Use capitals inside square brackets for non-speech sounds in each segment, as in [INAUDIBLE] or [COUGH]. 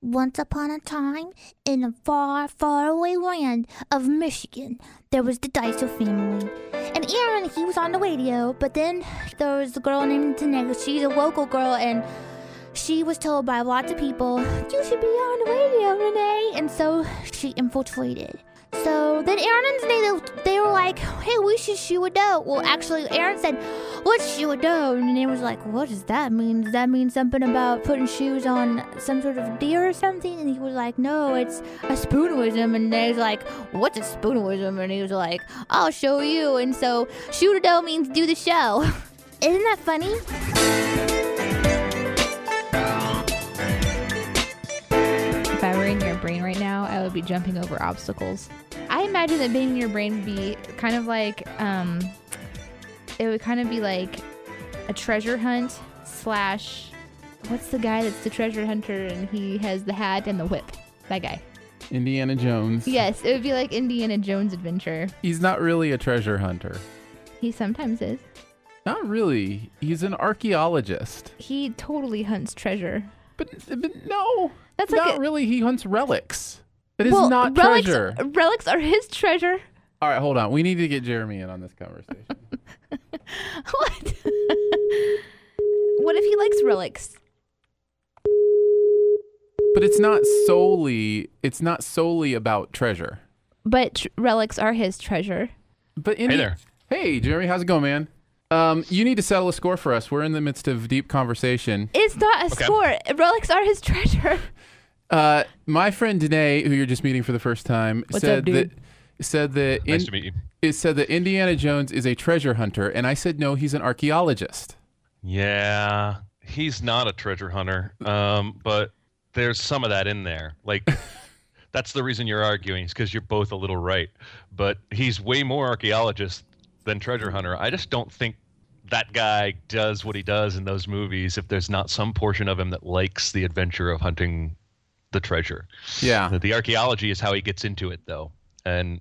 Once upon a time, in a far, far away land of Michigan, there was the Daiso family. And Aaron, he was on the radio, but then there was a girl named Tanega. She's a local girl, and she was told by lots of people, You should be on the radio, Renee. And so she infiltrated. So then Aaron and Renee, they were like, Hey, we should shoe a doe. Well, actually, Aaron said, Let's shoe a doe. And Renee was like, What does that mean? Does that mean something about putting shoes on some sort of deer or something? And he was like, No, it's a spoonerism. And they was like, What's a spoonerism? And he was like, I'll show you. And so shoot a doe means do the show. [LAUGHS] Isn't that funny? Brain right now, I would be jumping over obstacles. I imagine that being in your brain would be kind of like, um, it would kind of be like a treasure hunt slash, what's the guy that's the treasure hunter and he has the hat and the whip? That guy. Indiana Jones. Yes, it would be like Indiana Jones adventure. He's not really a treasure hunter. He sometimes is. Not really. He's an archaeologist. He totally hunts treasure. But, but no. That's like not a- really. He hunts relics. It is well, not relics, treasure. Relics are his treasure. All right, hold on. We need to get Jeremy in on this conversation. [LAUGHS] What? what if he likes relics? but it's not solely. It's not solely about treasure. But tr- relics are his treasure. But in Hey the- there. Hey, Jeremy, how's it going, man? Um, you need to settle a score for us. We're in the midst of deep conversation. It's not a Okay. score. Relics are his treasure. [LAUGHS] Uh, my friend Danae, who you're just meeting for the first time, What's said up, that said that Nice in- to meet you. it said that Indiana Jones is a treasure hunter, and I said no, he's an archaeologist. Yeah, he's not a treasure hunter, um, but there's some of that in there. Like, [LAUGHS] that's the reason you're arguing, is because you're both a little right. But he's way more archaeologist than treasure hunter. I just don't think that guy does what he does in those movies if there's not some portion of him that likes the adventure of hunting the treasure. Yeah. The archaeology is how he gets into it, though, and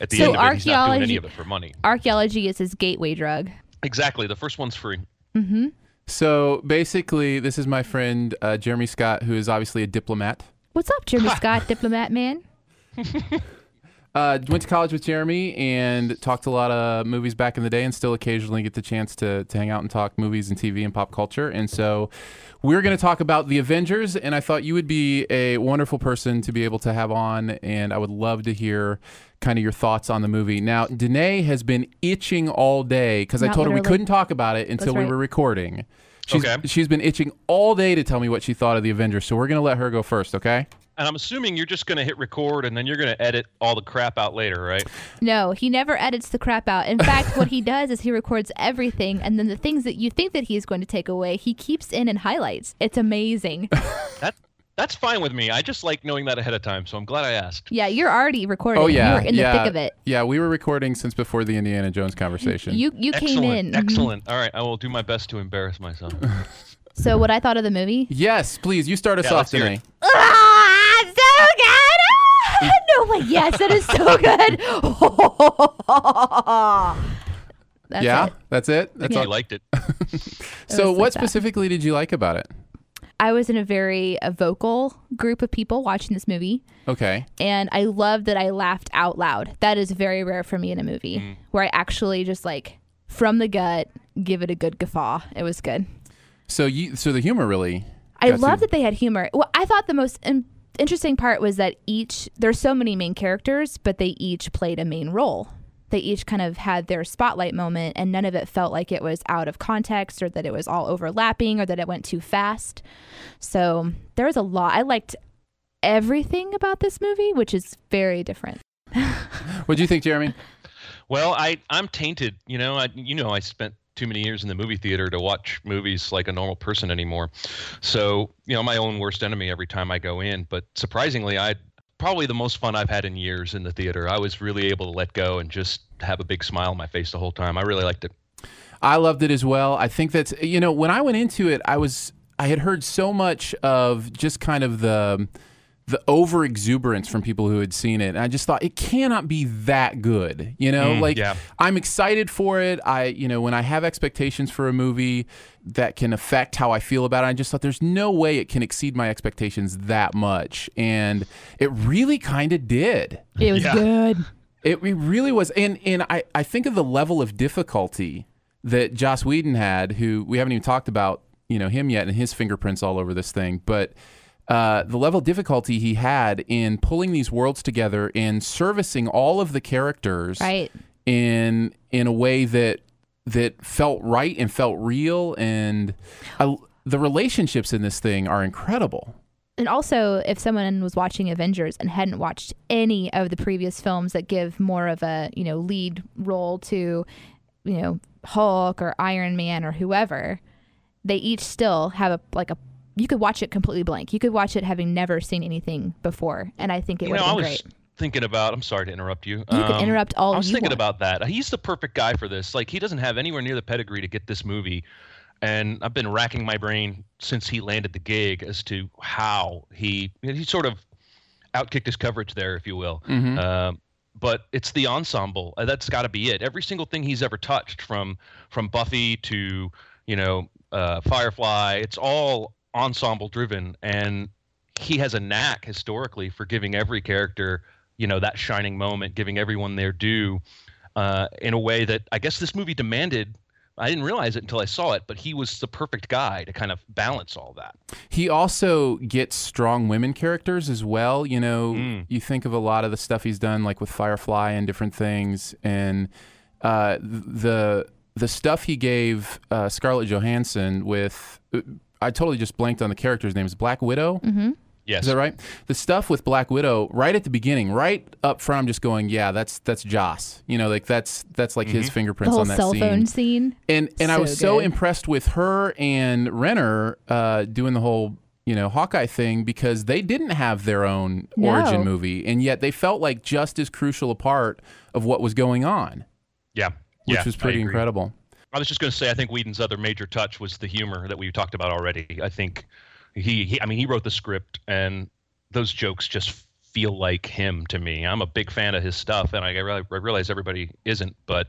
at the So end of it, he's not doing any archaeology- of it for money. Archaeology is his gateway drug. Exactly. The first one's free. Mm-hmm. So basically, this is my friend uh, Jeremy Scott, who is obviously a diplomat. What's up, Jeremy [LAUGHS] Scott, diplomat man? [LAUGHS] Uh, went to college with Jeremy and talked a lot of movies back in the day, and still occasionally get the chance to, to hang out and talk movies and TV and pop culture. And so, we're going to talk about the Avengers, and I thought you would be a wonderful person to be able to have on, and I would love to hear kind of your thoughts on the movie. Now, Danae has been itching all day because I Not told her we couldn't talk about it until That's we were recording. She's, Okay. she's been itching all day to tell me what she thought of the Avengers, so we're going to let her go first, okay? And I'm assuming you're just going to hit record and then you're going to edit all the crap out later, right? No, he never edits the crap out. In fact, what he [LAUGHS] does is he records everything, and then the things that you think that he's going to take away, he keeps in and highlights. It's amazing. [LAUGHS] That that's fine with me. I just like knowing that ahead of time, so I'm glad I asked. yeah, you're already recording. Oh yeah, you were in yeah, the thick of it. Yeah, we were recording since before the Indiana Jones conversation. You you came in. Mhm. excellent. All right, I will do my best to embarrass myself. So what I thought of the movie? yes, please. You start us Yeah, off let's today. It. So good! No way! Yes, it is so good. [LAUGHS] That's yeah, it. that's it. That's You all. liked [LAUGHS] it. So, was what like that. specifically did you like about it? I was in a very a vocal group of people watching this movie, Okay. and I love that I laughed out loud. That is very rare for me in a movie Mm. where I actually just like from the gut give it a good guffaw. It was good. So you, so the humor really. I love you. that they had humor. Well, I thought the most in- interesting part was that each there's so many main characters, but they each played a main role. They each kind of had their spotlight moment, and none of it felt like it was out of context or that it was all overlapping or that it went too fast. So there was a lot. I liked everything about this movie, which is very different. [LAUGHS] What do you think, Jeremy? Well, I I'm tainted. You know, I you know I spent too many years in the movie theater to watch movies like a normal person anymore. So, you know, my own worst enemy every time I go in. But surprisingly, I probably the most fun I've had in years in the theater. I was really able to let go and just have a big smile on my face the whole time. I really liked it. I loved it as well. I think that's you know when I went into it, I was I had heard so much of just kind of the the over exuberance from people who had seen it. And I just thought it cannot be that good. You know, Mm, like yeah. I'm excited for it. I, you know, when I have expectations for a movie that can affect how I feel about it, I just thought there's no way it can exceed my expectations that much. And it really kind of did. It was Yeah. good. It re- really was. And, and I, I think of the level of difficulty that Joss Whedon had, who we haven't even talked about, you know, him yet and his fingerprints all over this thing. But uh, the level of difficulty he had in pulling these worlds together and servicing all of the characters Right. in in a way that that felt right and felt real and I, the relationships in this thing are incredible. And also, if someone was watching Avengers and hadn't watched any of the previous films that give more of a you know lead role to, you know, Hulk or Iron Man or whoever, they each still have a like a. You could watch it completely blank. You could watch it having never seen anything before, and I think it you would know, have I was great. thinking about. I'm sorry to interrupt you. You can Um, interrupt all I was you thinking want. about that. He's the perfect guy for this. Like he doesn't have anywhere near the pedigree to get this movie, and I've been racking my brain since he landed the gig as to how he he sort of outkicked his coverage there, if you will. Mhm. Um, but it's the ensemble uh, that's got to be it. Every single thing he's ever touched, from from Buffy to you know uh, Firefly, it's all ensemble driven, and he has a knack historically for giving every character you know that shining moment, giving everyone their due uh, in a way that I guess this movie demanded. I didn't realize it until I saw it, but he was the perfect guy to kind of balance all that. He also gets strong women characters as well. You know, Mm. you think of a lot of the stuff he's done, like with Firefly and different things, and uh, the the stuff he gave uh, Scarlett Johansson with. I totally just blanked on the character's name. Is Black Widow? Mm-hmm. Yes, Is that right? The stuff with Black Widow, right at the beginning, right up front, I'm just going, yeah, that's that's Joss. You know, like that's that's like his The fingerprints whole on that cell scene. phone scene. And and I So was so impressed with her and Renner uh, doing the whole you know Hawkeye thing because they didn't have their own No. origin movie, and yet they felt like just as crucial a part of what was going on, yeah, which yeah, was pretty incredible. I was just going to say, I think Whedon's other major touch was the humor that we talked about already. I think he, he, I mean, he wrote the script, and those jokes just feel like him to me. I'm a big fan of his stuff, and I, I realize everybody isn't, but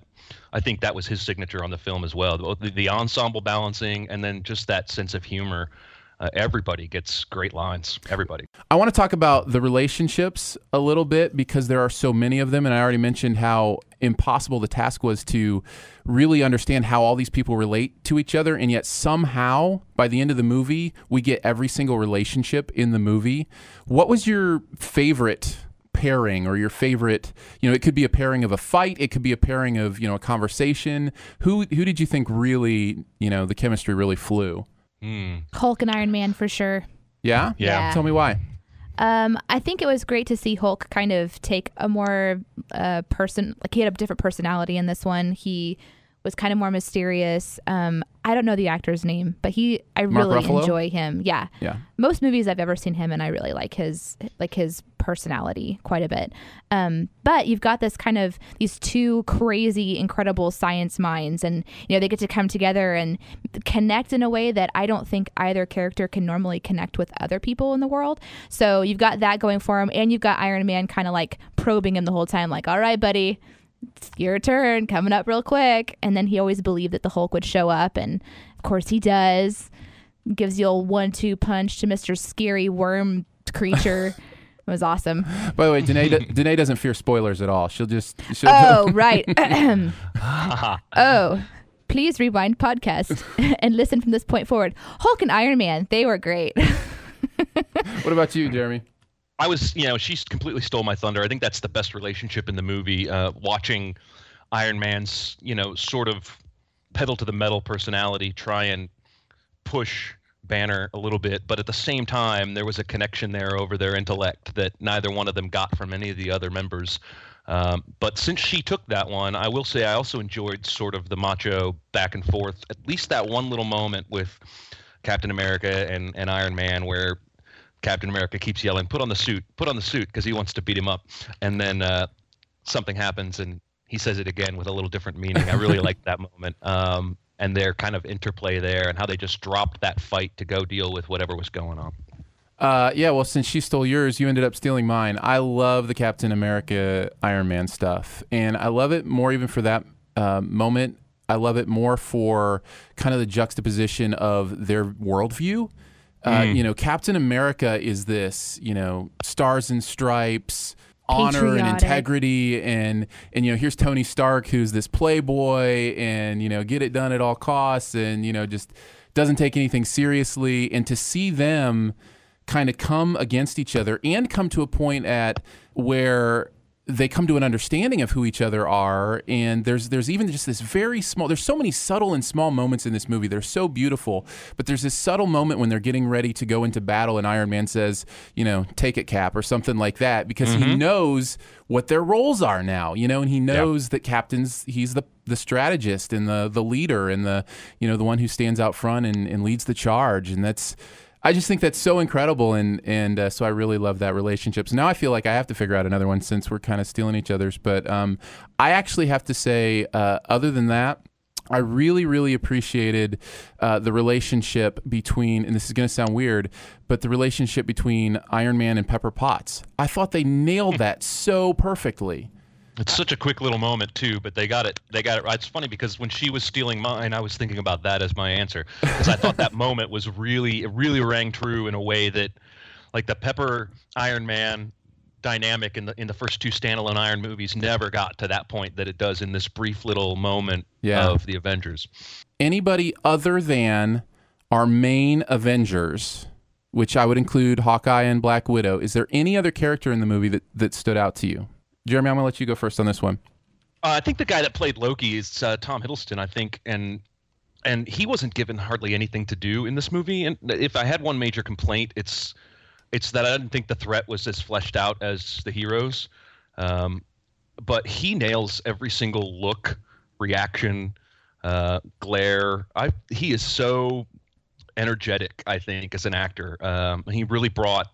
I think that was his signature on the film as well. The, the ensemble balancing, and then just that sense of humor. Uh, everybody gets great lines. Everybody. I want to talk about the relationships a little bit because there are so many of them, and I already mentioned how impossible the task was to really understand how all these people relate to each other, and yet somehow by the end of the movie, we get every single relationship in the movie. What was your favorite? pairing or your favorite you know it could be a pairing of a fight it could be a pairing of you know a conversation who who did you think really you know the chemistry really flew Hmm. Hulk and Iron Man for sure. yeah Yeah. tell me why Um, I think it was great to see Hulk kind of take a more uh, person, like he had a different personality in this one. He was kind of more mysterious. Um, I don't know the actor's name, but he, I Mark really Ruffalo? enjoy him. Yeah, yeah most movies I've ever seen him and I really like his like his personality quite a bit. Um, but you've got this kind of these two crazy, incredible science minds, and you know they get to come together and connect in a way that I don't think either character can normally connect with other people in the world. So you've got that going for him, and you've got Iron Man kind of like probing him the whole time, like, "All right, buddy." It's your turn coming up real quick and then he always believed that the hulk would show up and of course he does gives you a one-two punch to Mr. Scary Worm creature. [LAUGHS] it was awesome. By the way, Danae, do- [LAUGHS] Danae doesn't fear spoilers at all. She'll just. She'll, Oh, [LAUGHS] right. oh, please rewind podcast and listen from this point forward. Hulk and Iron Man, they were great. what about you, Jeremy? I was, you know, she completely stole my thunder. I think that's the best relationship in the movie. Uh, watching Iron Man's, you know, sort of pedal to the metal personality try and push Banner a little bit, but at the same time, there was a connection there over their intellect that neither one of them got from any of the other members Um, but since she took that one, I will say I also enjoyed sort of the macho back and forth. At least that one little moment with Captain America and, and Iron Man where Captain America keeps yelling, "Put on the suit! Put on the suit!" because he wants to beat him up, and then uh, something happens and he says it again with a little different meaning. I really like that moment. Um, and their kind of interplay there and how they just dropped that fight to go deal with whatever was going on. Uh, yeah, well, since she stole yours, you ended up stealing mine. I love the Captain America Iron Man stuff, and I love it more even for that uh, moment. I love it more for kind of the juxtaposition of their worldview. Uh, You know, Captain America is this, you know, stars and stripes, honor and integrity, and and you know, here's Tony Stark, who's this playboy, and you know, get it done at all costs, and you know, just doesn't take anything seriously. And to see them kind of come against each other and come to a point at where they come to an understanding of who each other are and there's there's even just this very small there's so many subtle and small moments in this movie. They're so beautiful but there's this subtle moment when they're getting ready to go into battle and Iron Man says you know take it cap or something like that because he mm-hmm. knows what their roles are now you know and he knows that captain's he's the the strategist and the the leader and the you know the one who stands out front and, and leads the charge and that's I just think that's so incredible, and and uh, so I really love that relationship. So now I feel like I have to figure out another one since we're kind of stealing each other's. But um, I actually have to say, uh, other than that, I really really appreciated uh, the relationship between, and this is going to sound weird, but the relationship between Iron Man and Pepper Potts. I thought they nailed that so perfectly. It's such a quick little moment too, but they got it. They got it right. It's funny because when she was stealing mine, I was thinking about that as my answer because I thought that [LAUGHS] moment was really, it really rang true in a way that, like the Pepper Iron Man dynamic in the in the first two standalone Iron movies never got to that point that it does in this brief little moment Yeah. of the Avengers. anybody other than our main Avengers, which I would include Hawkeye and Black Widow, is there any other character in the movie that, that stood out to you? Jeremy, I'm to let you go first on this one. Uh, I think the guy that played Loki is uh, Tom Hiddleston. I think, and and he wasn't given hardly anything to do in this movie. And if I had one major complaint, it's it's that I didn't think the threat was as fleshed out as the heroes. Um, but he nails every single look, reaction, uh, glare. I he is so energetic. I think as an actor, um, he really brought.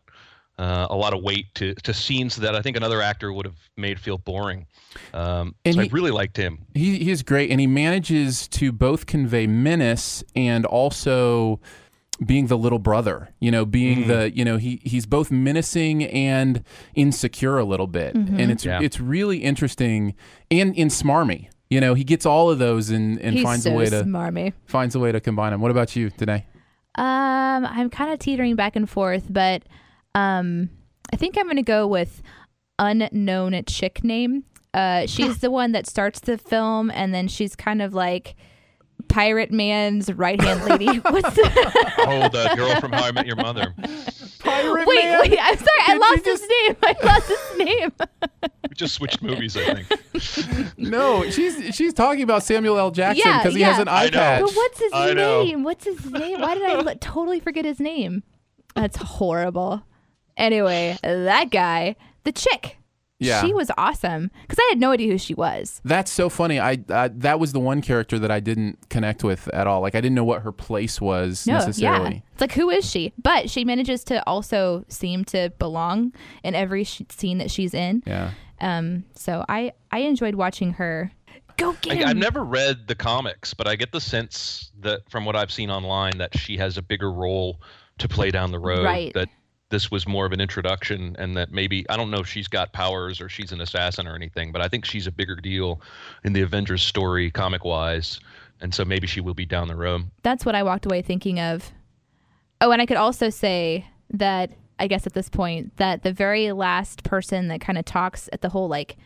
Uh, a lot of weight to, to scenes that I think another actor would have made feel boring. Um, And so he- I really liked him. He, he is great, and he manages to both convey menace and also being the little brother. You know, being the you know he he's both menacing and insecure a little bit, and it's Yeah. it's really interesting and and smarmy. You know, he gets all of those and, and He's finds so a way to smarmy. finds a way to combine them. What about you, Danae? Um, I'm kind of teetering back and forth, but um, I think I'm gonna go with unknown chick name. Uh, she's [LAUGHS] the one that starts the film, and then she's kind of like Pirate Man's right hand lady. [LAUGHS] What's the [LAUGHS] Oh, the girl from How I Met Your Mother. Pirate wait? Wait, I'm sorry, I Did you lost just- his name. I lost his name. We just switched movies, I think. No, she's she's talking about Samuel L. Jackson Yeah, because he has an I eye patch. But what's his I know. name? What's his name? Why did I li- totally forget his name? That's horrible. Anyway, that guy, the chick. Yeah. She was awesome because I had no idea who she was. That's so funny. I, I that was the one character that I didn't connect with at all. Like I didn't know what her place was No, necessarily. yeah. It's like, who is she? But she manages to also seem to belong in every sh- scene that she's in. Yeah. Um, so I I enjoyed watching her. Go get I, I've never read the comics, but I get the sense that from what I've seen online that she has a bigger role to play down the road. Right. That this was more of an introduction, and that maybe I don't know if she's got powers or she's an assassin or anything, but I think she's a bigger deal in the Avengers story, comic wise, and so maybe she will be down the road. that's what I walked away thinking of. Oh, and I could also say that I guess at this point that the very last person that kind of talks at the whole like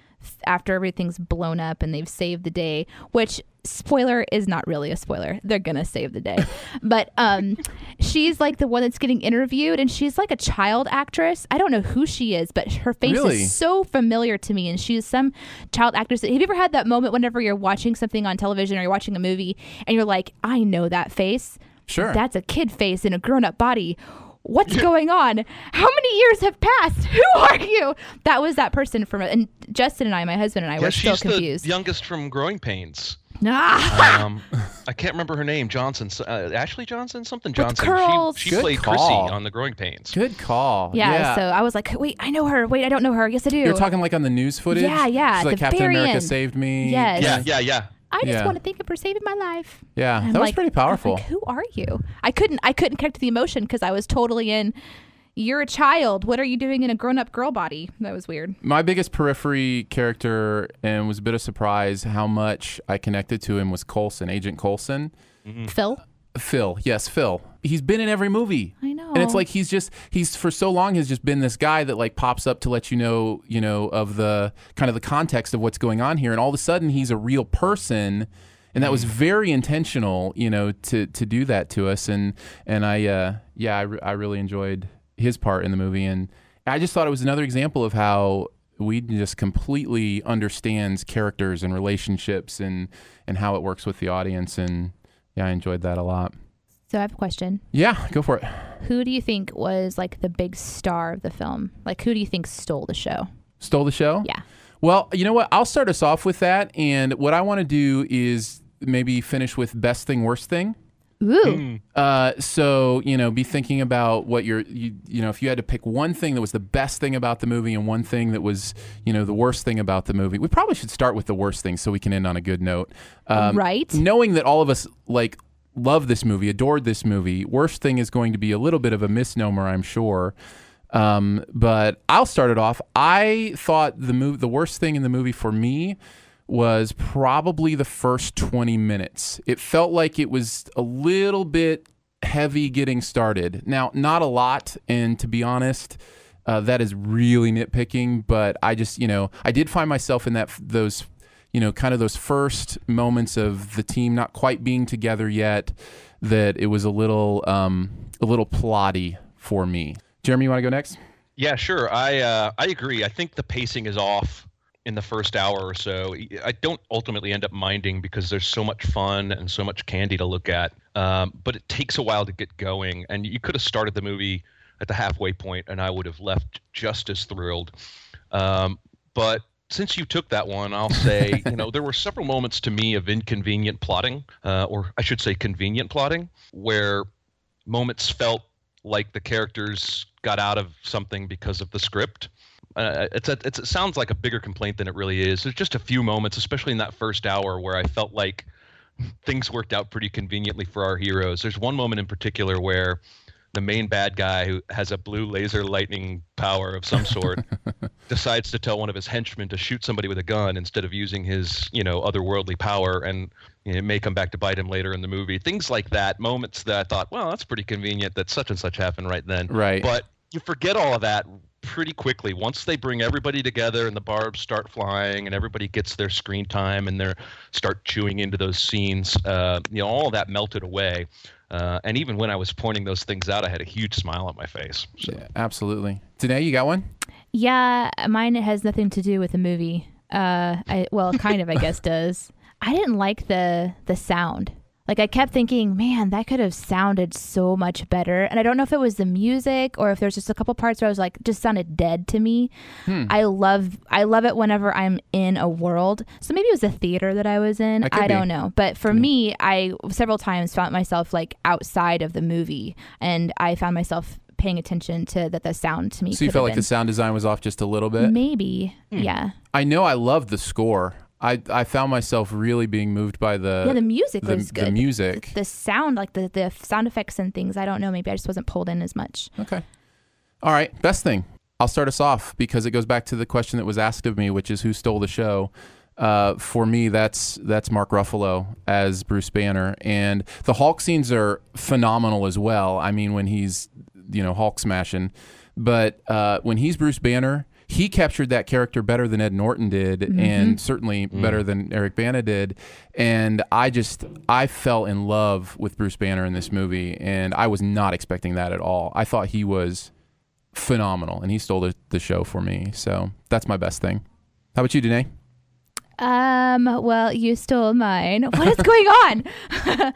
after everything's blown up and they've saved the day, which spoiler is not really a spoiler. They're gonna save the day. [LAUGHS] but um she's like the one that's getting interviewed and she's like a child actress. I don't know who she is, but her face Really? is so familiar to me and she's some child actress. Have you ever had that moment whenever you're watching something on television or you're watching a movie and you're like, I know that face. Sure. That's a kid face in a grown up body. What's [LAUGHS] going on? How many years have passed? Who are you? That was that person from and Justin and I, my husband and I, yeah, were still she's confused. the youngest from Growing Pains. Ah! Um, I can't remember her name. Johnson, uh, Ashley Johnson, something Johnson. With curls. She, she played call. Chrissy on the Growing Pains. Good call. yeah, So I was like, wait, I know her. Wait, I don't know her. Yes, I do. You're talking like on the news footage. Yeah, yeah, She's like the Captain very America end. saved me. Yes. Yeah, yeah, yeah. I just Yeah. want to thank him for saving my life. Yeah, that was like- pretty powerful. Like, who are you? I couldn't. I couldn't connect to the emotion because I was totally in. You're a child. What are you doing in a grown-up girl body? That was weird. My biggest periphery character, and was a bit of surprise how much I connected to him was Coulson, Agent Coulson. Phil. Phil, yes, Phil. He's been in every movie. I know. And it's like he's just he's for so long has just been this guy that like pops up to let you know, you know, of the kind of the context of what's going on here and all of a sudden he's a real person and that was very intentional, you know, to to do that to us and and I uh yeah, I, re- I really enjoyed his part in the movie and I just thought it was another example of how Whedon just completely understands characters and relationships and and how it works with the audience and yeah, I enjoyed that a lot. So I have a question. Yeah, go for it. Who do you think was like the big star of the film? Like, who do you think stole the show? Stole the show? Yeah. Well, you know what? I'll start us off with that. And what I want to do is maybe finish with best thing, worst thing. Ooh. Uh, so you know, be thinking about what you're, you, you know, if you had to pick one thing that was the best thing about the movie and one thing that was, you know, the worst thing about the movie. We probably should start with the worst thing so we can end on a good note. Um, Right. Knowing that all of us like love this movie, adored this movie. Worst thing is going to be a little bit of a misnomer, I'm sure. Um, but I'll start it off. I thought the move, the worst thing in the movie for me was probably the first 20 minutes. It felt like it was a little bit heavy getting started. Now, not a lot, and to be honest, uh, that is really nitpicking. But I just, you know, I did find myself in that those, you know, kind of those first moments of the team not quite being together yet. That it was a little, um, a little plotty for me. Jeremy, you want to go next? Yeah, sure. I uh, I agree. I think the pacing is off in the first hour or so. I don't ultimately end up minding because there's so much fun and so much candy to look at. Um, but it takes a while to get going, and you could have started the movie at the halfway point, and I would have left just as thrilled. Um, but since you took that one, I'll say, [LAUGHS] you know, there were several moments to me of inconvenient plotting, uh, or I should say convenient plotting, where moments felt like the characters got out of something because of the script. Uh, it's a, it's, it sounds like a bigger complaint than it really is. There's just a few moments, especially in that first hour, where I felt like things worked out pretty conveniently for our heroes. There's one moment in particular where the main bad guy who has a blue laser lightning power of some sort [LAUGHS] decides to tell one of his henchmen to shoot somebody with a gun instead of using his you know otherworldly power and you know, it may come back to bite him later in the movie things like that moments that i thought well that's pretty convenient that such and such happened right then Right. but you forget all of that pretty quickly once they bring everybody together and the barbs start flying and everybody gets their screen time and they start chewing into those scenes uh, you know all of that melted away uh, and even when I was pointing those things out, I had a huge smile on my face. So. Yeah, absolutely. Danae, you got one? Yeah, mine has nothing to do with the movie. Uh, I, well, kind of, I guess, [LAUGHS] does. I didn't like the the sound. Like I kept thinking, man, that could have sounded so much better. And I don't know if it was the music or if there's just a couple parts where I was like, just sounded dead to me. Hmm. I love I love it whenever I'm in a world. So maybe it was the theater that I was in. I don't be. know. But for me, I several times found myself like outside of the movie, and I found myself paying attention to that the sound to me. So you felt like been- the sound design was off just a little bit? Maybe. Hmm. Yeah. I know I love the score. I, I found myself really being moved by the yeah, the music the, was the good. music. The sound, like the, the sound effects and things, I don't know. Maybe I just wasn't pulled in as much. Okay. All right. Best thing. I'll start us off because it goes back to the question that was asked of me, which is who stole the show. Uh, for me, that's that's Mark Ruffalo as Bruce Banner, and the Hulk scenes are phenomenal as well. I mean, when he's you know Hulk smashing, but uh, when he's Bruce Banner, he captured that character better than Ed Norton did, and certainly better than Eric Bana did. And I just I fell in love with Bruce Banner in this movie, and I was not expecting that at all. I thought he was phenomenal, and he stole the, the show for me. So that's my best thing. How about you, Danae? Um. Well, you stole mine. What is going [LAUGHS] on? [LAUGHS]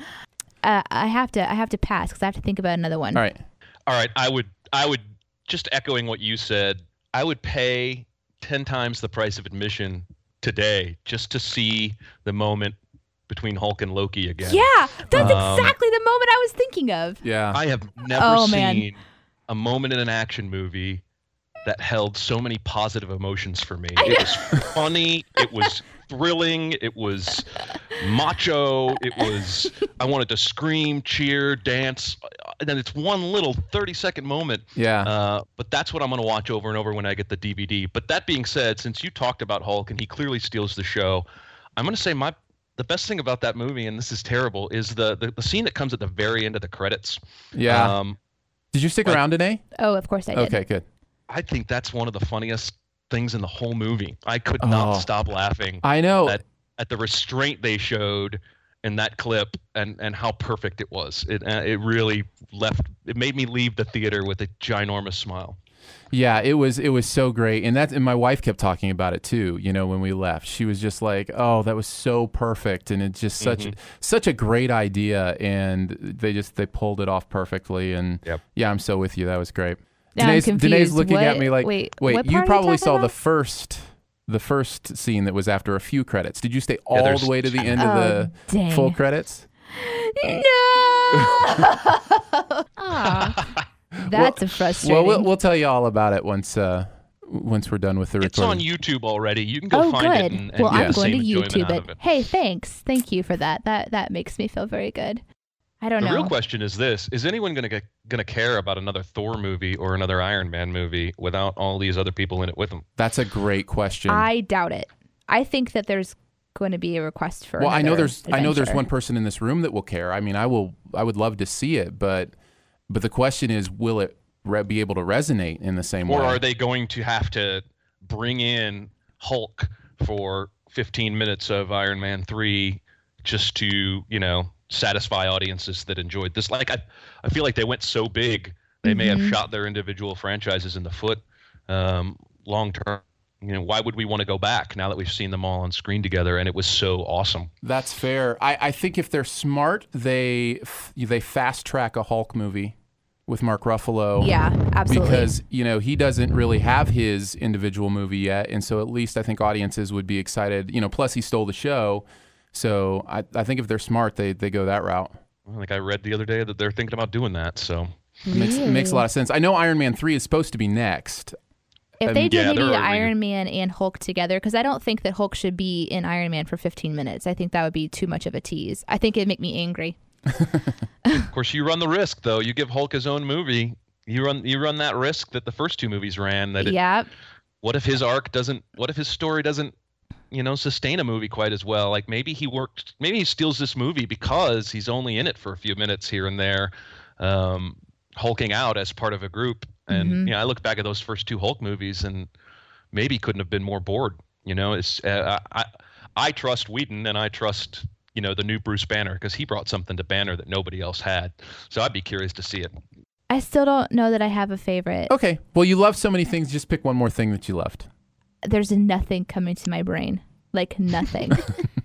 uh, I have to. I have to pass because I have to think about another one. All right. All right, I would I would just echoing what you said. I would pay ten times the price of admission today just to see the moment between Hulk and Loki again. Yeah, that's Um, exactly the moment I was thinking of. Yeah. I have never Oh, man. seen a moment in an action movie that held so many positive emotions for me. It was funny. It was [LAUGHS] thrilling. It was macho. It was I wanted to scream, cheer, dance. And then it's one little 30 second moment. yeah. Uh, but that's what I'm going to watch over and over when I get the DVD. But that being said, since you talked about Hulk and he clearly steals the show, I'm going to say my the best thing about that movie, and this is terrible, is the, the the scene that comes at the very end of the credits. yeah. Um, Did you stick like- around today? Oh, of course I did. Okay, good. I think that's one of the funniest things in the whole movie. I could Oh. not stop laughing I know. at, at the restraint they showed in that clip and, and how perfect it was. It uh, it really left. It made me leave the theater with a ginormous smile. Yeah, it was it was so great, and that and my wife kept talking about it too. You know, when we left, she was just like, "Oh, that was so perfect," and it's just such Mhm. such a great idea, and they just they pulled it off perfectly. And Yep. yeah, I'm so with you. That was great. Now I'm Danae's, Danae's confused. looking at me like, wait, wait, what you part are you probably talking saw the first the first scene that was after a few credits. Did you stay all there's- the way to the end of Oh, the dang. full credits? No. [LAUGHS] Aw. [LAUGHS] That's a frustrating. Well, well, we'll tell you all about it once uh once we're done with the It's on. YouTube already. You can go oh, find good. it and, and well, get I'm going to YouTube out it. it. Hey, thanks. Thank you for that. That that makes me feel very good. I don't The know. The real question is this: Is anyone going to going to care about another Thor movie or another Iron Man movie without all these other people in it with them? That's a great question. I doubt it. I think that there's going to be a request for. well, I know another there's I know there's one person in this room that will care. I mean, I will I would love to see it, but but the question is, will it re- be able to resonate in the same Or way? Or are they going to have to bring in Hulk for 15 minutes of Iron Man 3 just to, you know, satisfy audiences that enjoyed this? Like, I, I feel like they went so big, they may have Mhm. shot their individual franchises in the foot um, long term. You know, why would we want to go back now that we've seen them all on screen together and it was so awesome? That's fair. I, I think if they're smart, they f- they fast track a Hulk movie with Mark Ruffalo. Yeah, absolutely. Because you know he doesn't really have his individual movie yet, and so at least I think audiences would be excited. You know, plus he stole the show, so I, I think if they're smart, they they go that route. Like I read the other day that they're thinking about doing that. So It makes makes a lot of sense. I know Iron Man three is supposed to be next. if I they mean, did yeah, maybe Iron Man and Hulk together, because I don't think that Hulk should be in Iron Man for 15 minutes. I think that would be too much of a tease. I think it'd make me angry. [LAUGHS] Of course, you run the risk, though. You give Hulk his own movie. You run you run that risk that the first two movies ran. That it, yeah, what if his arc doesn't? What if his story doesn't? You know, sustain a movie quite as well. Like maybe he worked. Maybe he steals this movie because he's only in it for a few minutes here and there, um, hulking out as part of a group. And Mhm. you know, I look back at those first two Hulk movies, and maybe couldn't have been more bored. You know, it's uh, I I trust Whedon and I trust you know the new Bruce Banner because he brought something to Banner that nobody else had. So I'd be curious to see it. I still don't know that I have a favorite. Okay, well you love so many things. Just pick one more thing that you loved. There's nothing coming to my brain, like nothing.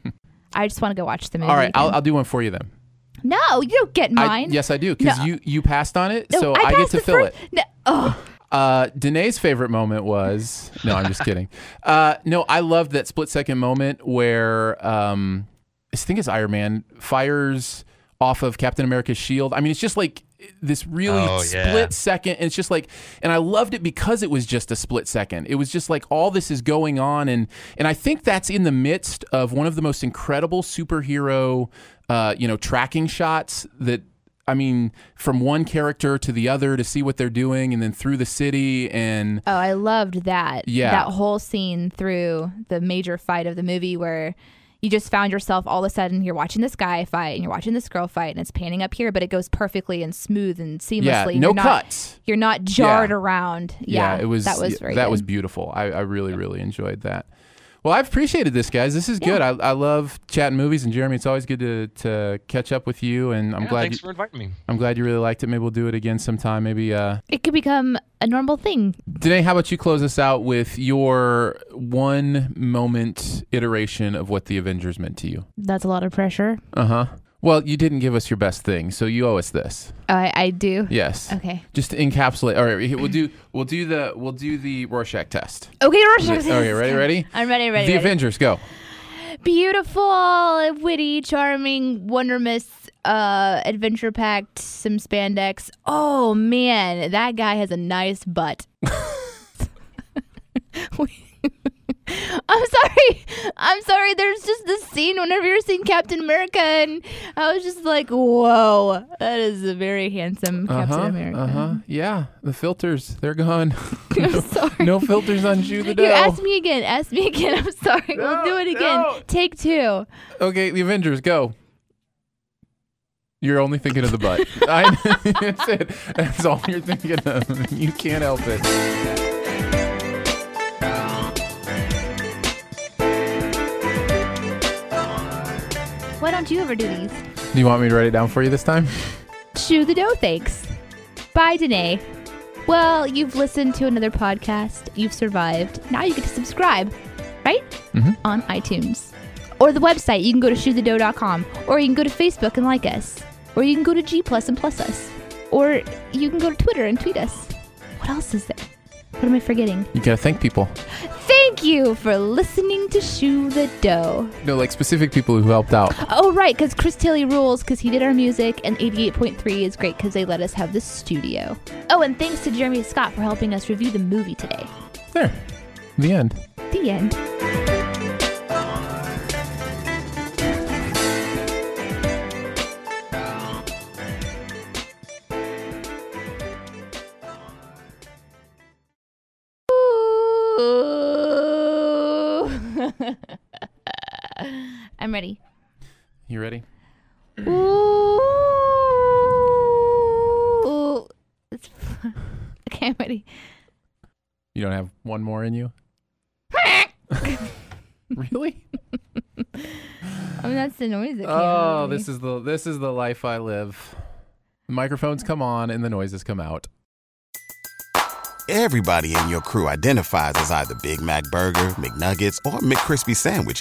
[LAUGHS] I just want to go watch the movie. All right, I'll. I'll do one for you then. no, you don't get I- mine. yes, I do because No. you you passed on it, No, so I, get passed to the fill first- it. No, oh, [SIGHS] Uh, Danae's favorite moment was no, I'm just kidding. [LAUGHS] Uh, no, I loved that split second moment where um, I think it's Iron Man fires off of Captain America's shield. I mean, it's just like this really Oh, yeah. split second. And it's just like, and I loved it because it was just a split second. It was just like all this is going on, and and I think that's in the midst of one of the most incredible superhero, uh, you know, tracking shots that I mean, from one character to the other to see what they're doing, and then through the city, and oh, I loved that. Yeah. that whole scene through the major fight of the movie where. You just found yourself all of a sudden you're watching this guy fight and you're watching this girl fight and it's panning up here, but it goes perfectly and smooth and seamlessly. yeah, no you're not, cuts. You're not jarred Yeah. around. Yeah, it was that was very that good. was beautiful. I, I really really enjoyed that. Well, I've appreciated this, guys. This is good. I, I love chatting movies, and Jeremy, it's always good to, to catch up with you. And I'm Yeah, glad thanks you, for inviting me. I'm glad you really liked it. Maybe we'll do it again sometime. Maybe uh, It could become a normal thing. Danae, how about you close us out with your one moment iteration of what the Avengers meant to you? That's a lot of pressure. Uh huh. Well, you didn't give us your best thing, so you owe us this. Oh, I, I do. Yes. Okay. Just to encapsulate. All right, we'll do we'll do the we'll do the Rorschach test. Okay, Rorschach. Test. Okay, ready, ready? I'm ready. Ready. the ready. Avengers, go. Beautiful, witty, charming, wondermous, uh, adventure packed, some spandex. Oh man, that guy has a nice butt. [LAUGHS] [LAUGHS] [LAUGHS] I'm sorry. I'm sorry. There's just this scene whenever you're seeing Captain America, and I was just like, "Whoa, that is a very handsome Captain Uh-huh, America." Uh-huh. Yeah, the filters, they're gone. [LAUGHS] I'm sorry. no filters on Shoe the. You ask me again. Ask me again. [LAUGHS] I'm sorry. we'll do it again. no. Take two. Okay, the Avengers, go. You're only thinking of the butt. [LAUGHS] I, that's it. That's all you're thinking of. You can't help it. Why don't you ever do these? Do you want me to write it down for you this time? Shoe the Dough, thanks. Bye, Danae. Well, you've listened to another podcast. You've survived. Now you get to subscribe, right? Mhm. On iTunes. Or the website. You can go to shoethedough.com. Or you can go to Facebook and like us. Or you can go to G Plus and plus us. Or you can go to Twitter and tweet us. What else is there? What am I forgetting? You gotta thank people. Thank you for listening to Shoe the Dough. No, like specific people who helped out. Oh, right, because Chris Tilly rules because he did our music, and 88.3 is great because they let us have the studio. Oh, and thanks to Jeremy Scott for helping us review the movie today. There. The end. The end. Ready. You ready? Ooh. [LAUGHS] Okay, I'm ready. You don't have one more in you? [LAUGHS] really? I mean, that's the noise that came Oh, this is the this is the life I live. The microphones come on and the noises come out. Everybody in your crew identifies as either Big Mac Burger, McNuggets, or McCrispy Sandwich.